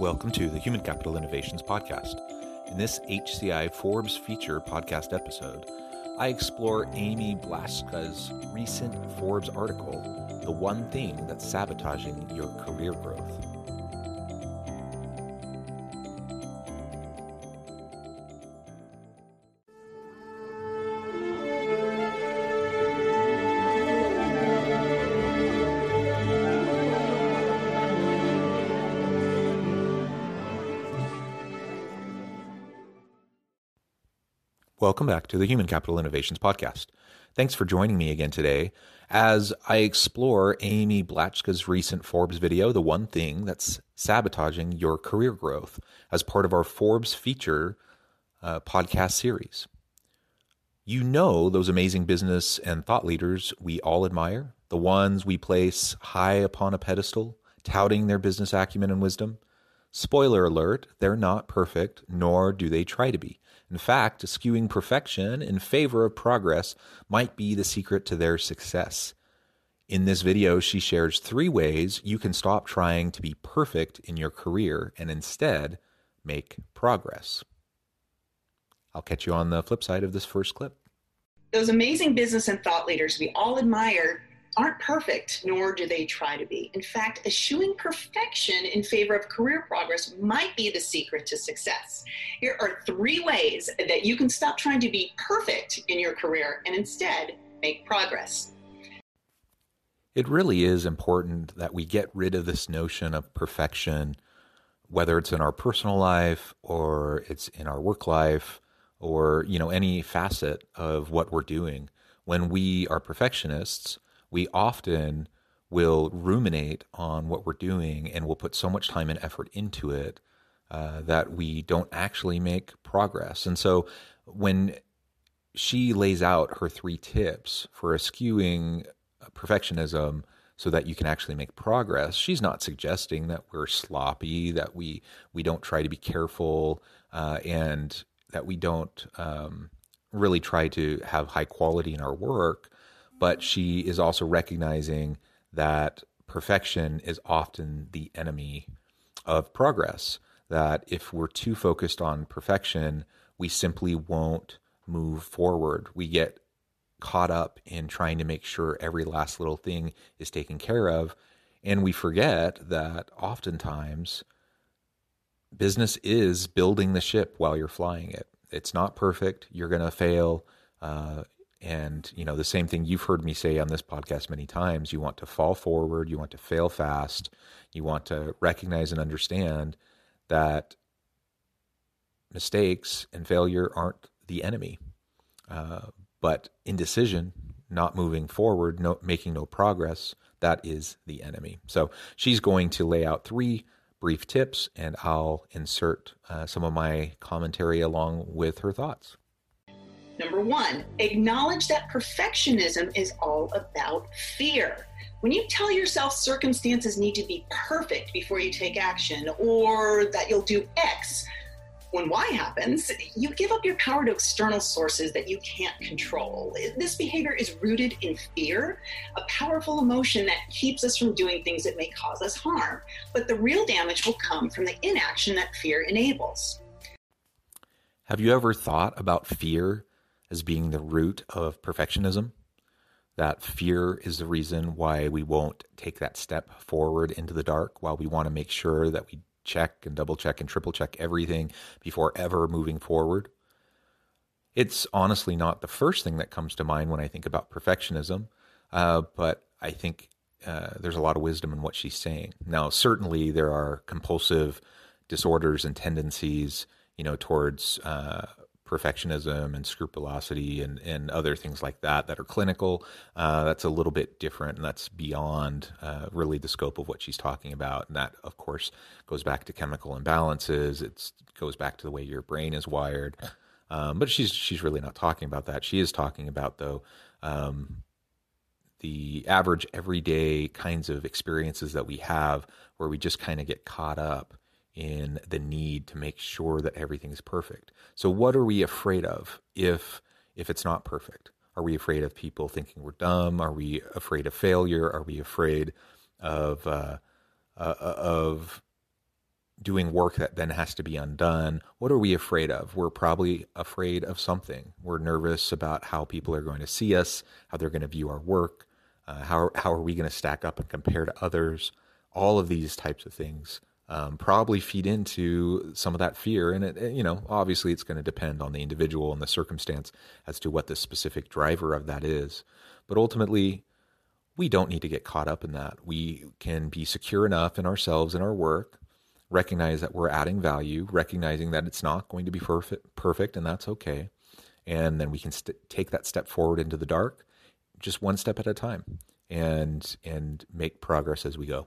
Welcome to the Human Capital Innovations Podcast. In this HCI Forbes feature podcast episode, I explore Amy Blaschka's recent Forbes article, The One Thing That's Sabotaging Your Career Growth. Welcome back to the Human Capital Innovations Podcast. Thanks for joining me again today as I explore Amy Blaschka's recent Forbes video, The One Thing That's Sabotaging Your Career Growth, as part of our Forbes feature uh, podcast series. You know those amazing business and thought leaders we all admire, the ones we place high upon a pedestal, touting their business acumen and wisdom. Spoiler alert, they're not perfect, nor do they try to be. In fact, skewing perfection in favor of progress might be the secret to their success. In this video, she shares three ways you can stop trying to be perfect in your career and instead make progress. I'll catch you on the flip side of this first clip. Those amazing business and thought leaders we all admire aren't perfect, nor do they try to be. In fact, eschewing perfection in favor of career progress might be the secret to success. Here are three ways that you can stop trying to be perfect in your career and instead make progress. It really is important that we get rid of this notion of perfection, whether it's in our personal life or it's in our work life or, you know, any facet of what we're doing. When we are perfectionists, we often will ruminate on what we're doing and we'll put so much time and effort into it uh, that we don't actually make progress. And so when she lays out her three tips for eschewing perfectionism so that you can actually make progress, she's not suggesting that we're sloppy, that we we don't try to be careful, uh, and that we don't um, really try to have high quality in our work but she is also recognizing that perfection is often the enemy of progress. That if we're too focused on perfection, we simply won't move forward. We get caught up in trying to make sure every last little thing is taken care of. And we forget that oftentimes business is building the ship while you're flying it. It's not perfect. You're going to fail. Uh, and, you know, the same thing you've heard me say on this podcast many times you want to fall forward, you want to fail fast, you want to recognize and understand that mistakes and failure aren't the enemy. Uh, but indecision, not moving forward, no, making no progress, that is the enemy. So she's going to lay out three brief tips, and I'll insert uh, some of my commentary along with her thoughts. Number one, acknowledge that perfectionism is all about fear. When you tell yourself circumstances need to be perfect before you take action or that you'll do X, when Y happens, you give up your power to external sources that you can't control. This behavior is rooted in fear, a powerful emotion that keeps us from doing things that may cause us harm. But the real damage will come from the inaction that fear enables. Have you ever thought about fear as being the root of perfectionism. That fear is the reason why we won't take that step forward into the dark, while we want to make sure that we check and double check and triple check everything before ever moving forward. It's honestly not the first thing that comes to mind when I think about perfectionism, uh, but I think uh, there's a lot of wisdom in what she's saying. Now, certainly there are compulsive disorders and tendencies, you know, towards uh, perfectionism and scrupulosity and, and other things like that that are clinical. Uh, that's a little bit different and that's beyond uh, really the scope of what she's talking about. And that, of course, goes back to chemical imbalances. It goes back to the way your brain is wired. Um, but she's she's really not talking about that. She is talking about though um, the average everyday kinds of experiences that we have where we just kind of get caught up in the need to make sure that everything's perfect. So what are we afraid of if if it's not perfect? Are we afraid of people thinking we're dumb? Are we afraid of failure? Are we afraid of uh, uh, of doing work that then has to be undone? What are we afraid of? We're probably afraid of something. We're nervous about how people are going to see us, how they're going to view our work, uh, how how are we going to stack up and compare to others? All of these types of things um, probably feed into some of that fear. And, it, you know, obviously it's going to depend on the individual and the circumstance as to what the specific driver of that is. But ultimately, we don't need to get caught up in that. We can be secure enough in ourselves and our work, recognize that we're adding value, recognizing that it's not going to be perfect, perfect and that's okay. And then we can st- take that step forward into the dark, just one step at a time, and and make progress as we go.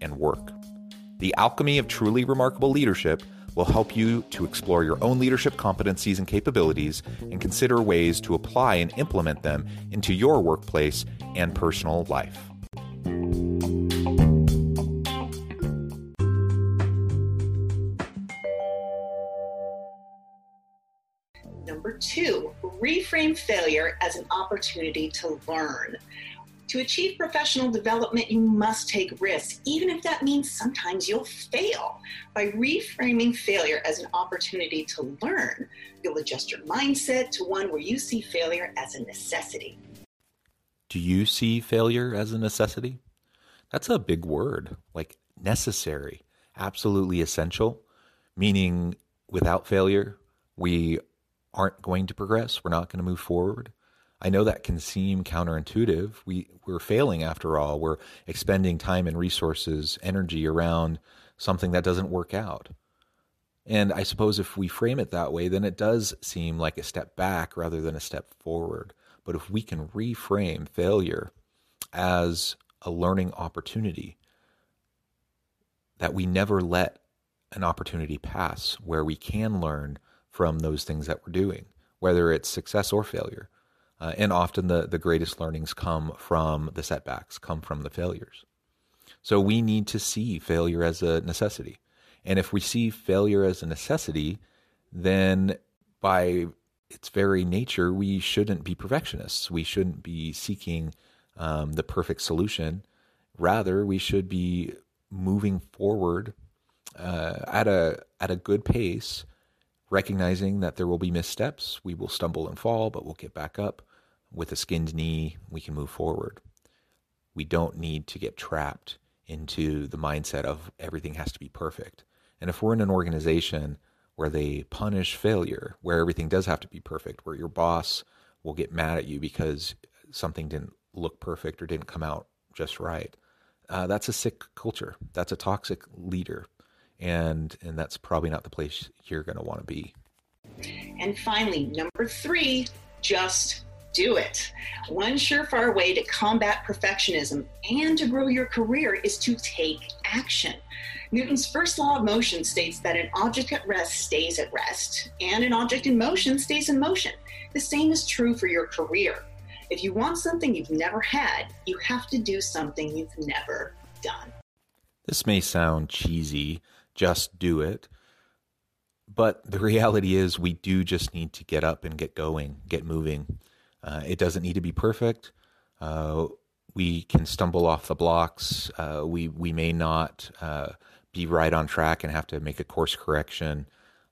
and work. The Alchemy of Truly Remarkable Leadership will help you to explore your own leadership competencies and capabilities and consider ways to apply and implement them into your workplace and personal life. Number two, reframe failure as an opportunity to learn. To achieve professional development, you must take risks, even if that means sometimes you'll fail. By reframing failure as an opportunity to learn, you'll adjust your mindset to one where you see failure as a necessity. Do you see failure as a necessity? That's a big word, like necessary, absolutely essential, meaning without failure, we aren't going to progress, we're not going to move forward. I know that can seem counterintuitive. We we're failing after all. We're expending time and resources, energy around something that doesn't work out. And I suppose if we frame it that way, then it does seem like a step back rather than a step forward. But if we can reframe failure as a learning opportunity, that we never let an opportunity pass where we can learn from those things that we're doing, whether it's success or failure uh, and often the, the greatest learnings come from the setbacks, come from the failures. So we need to see failure as a necessity. And if we see failure as a necessity, then by its very nature, we shouldn't be perfectionists. We shouldn't be seeking um, the perfect solution. Rather, we should be moving forward uh, at a at a good pace, recognizing that there will be missteps. We will stumble and fall, but we'll get back up with a skinned knee, we can move forward. We don't need to get trapped into the mindset of everything has to be perfect. And if we're in an organization where they punish failure, where everything does have to be perfect, where your boss will get mad at you because something didn't look perfect or didn't come out just right, uh, that's a sick culture. That's a toxic leader. And, and that's probably not the place you're going to want to be. And finally, number three, just do it. One surefire way to combat perfectionism and to grow your career is to take action. Newton's first law of motion states that an object at rest stays at rest, and an object in motion stays in motion. The same is true for your career. If you want something you've never had, you have to do something you've never done. This may sound cheesy, just do it. But the reality is, we do just need to get up and get going, get moving. Uh, it doesn't need to be perfect. Uh, we can stumble off the blocks. Uh, we we may not uh, be right on track and have to make a course correction,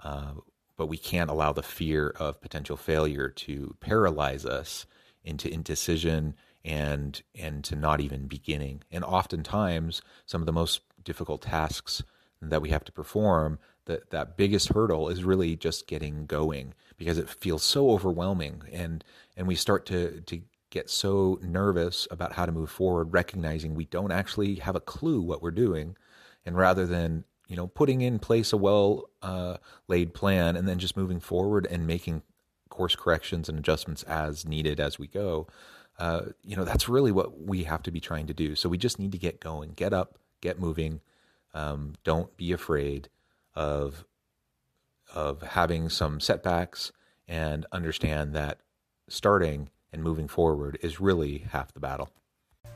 uh, but we can't allow the fear of potential failure to paralyze us into indecision and and to not even beginning. And oftentimes, some of the most difficult tasks that we have to perform, that that biggest hurdle is really just getting going because it feels so overwhelming, and and we start to to get so nervous about how to move forward, recognizing we don't actually have a clue what we're doing, and rather than you know putting in place a well uh, laid plan and then just moving forward and making course corrections and adjustments as needed as we go uh, you know, that's really what we have to be trying to do. So we just need to get going, get up, get moving. Um, don't be afraid of of having some setbacks, and understand that starting and moving forward is really half the battle.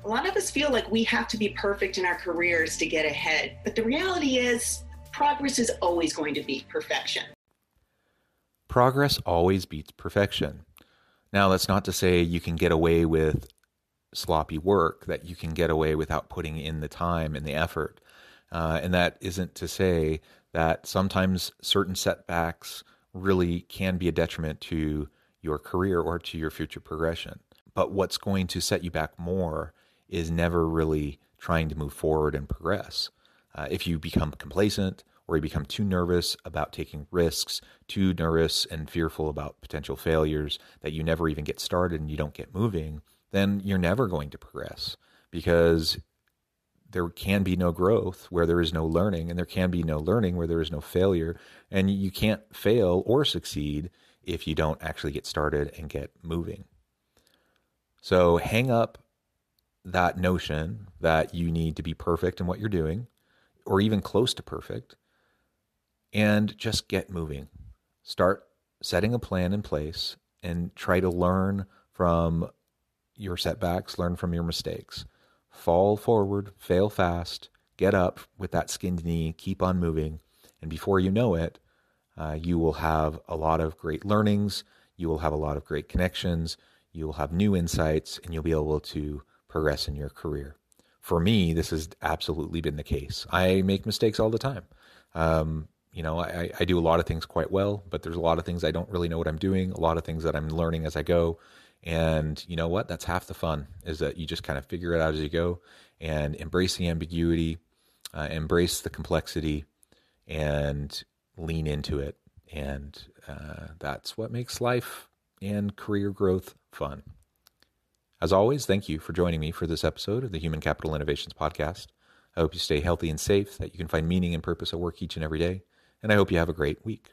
A lot of us feel like we have to be perfect in our careers to get ahead, but the reality is progress is always going to beat perfection. Progress always beats perfection. Now, that's not to say you can get away with sloppy work, that you can get away without putting in the time and the effort. Uh, and that isn't to say that sometimes certain setbacks really can be a detriment to your career or to your future progression. But what's going to set you back more is never really trying to move forward and progress. Uh, if you become complacent, or you become too nervous about taking risks, too nervous and fearful about potential failures that you never even get started and you don't get moving, then you're never going to progress because there can be no growth where there is no learning, and there can be no learning where there is no failure. And you can't fail or succeed if you don't actually get started and get moving. So hang up that notion that you need to be perfect in what you're doing, or even close to perfect, and just get moving. Start setting a plan in place and try to learn from your setbacks, learn from your mistakes. Fall forward, fail fast, get up with that skinned knee, keep on moving. And before you know it, uh, you will have a lot of great learnings. You will have a lot of great connections. You will have new insights and you'll be able to progress in your career. For me, this has absolutely been the case. I make mistakes all the time. Um, you know, I, I do a lot of things quite well, but there's a lot of things I don't really know what I'm doing, a lot of things that I'm learning as I go. And you know what? That's half the fun is that you just kind of figure it out as you go and embrace the ambiguity, uh, embrace the complexity, and lean into it. And uh, that's what makes life and career growth fun. As always, thank you for joining me for this episode of the Human Capital Innovations Podcast. I hope you stay healthy and safe, that you can find meaning and purpose at work each and every day and I hope you have a great week.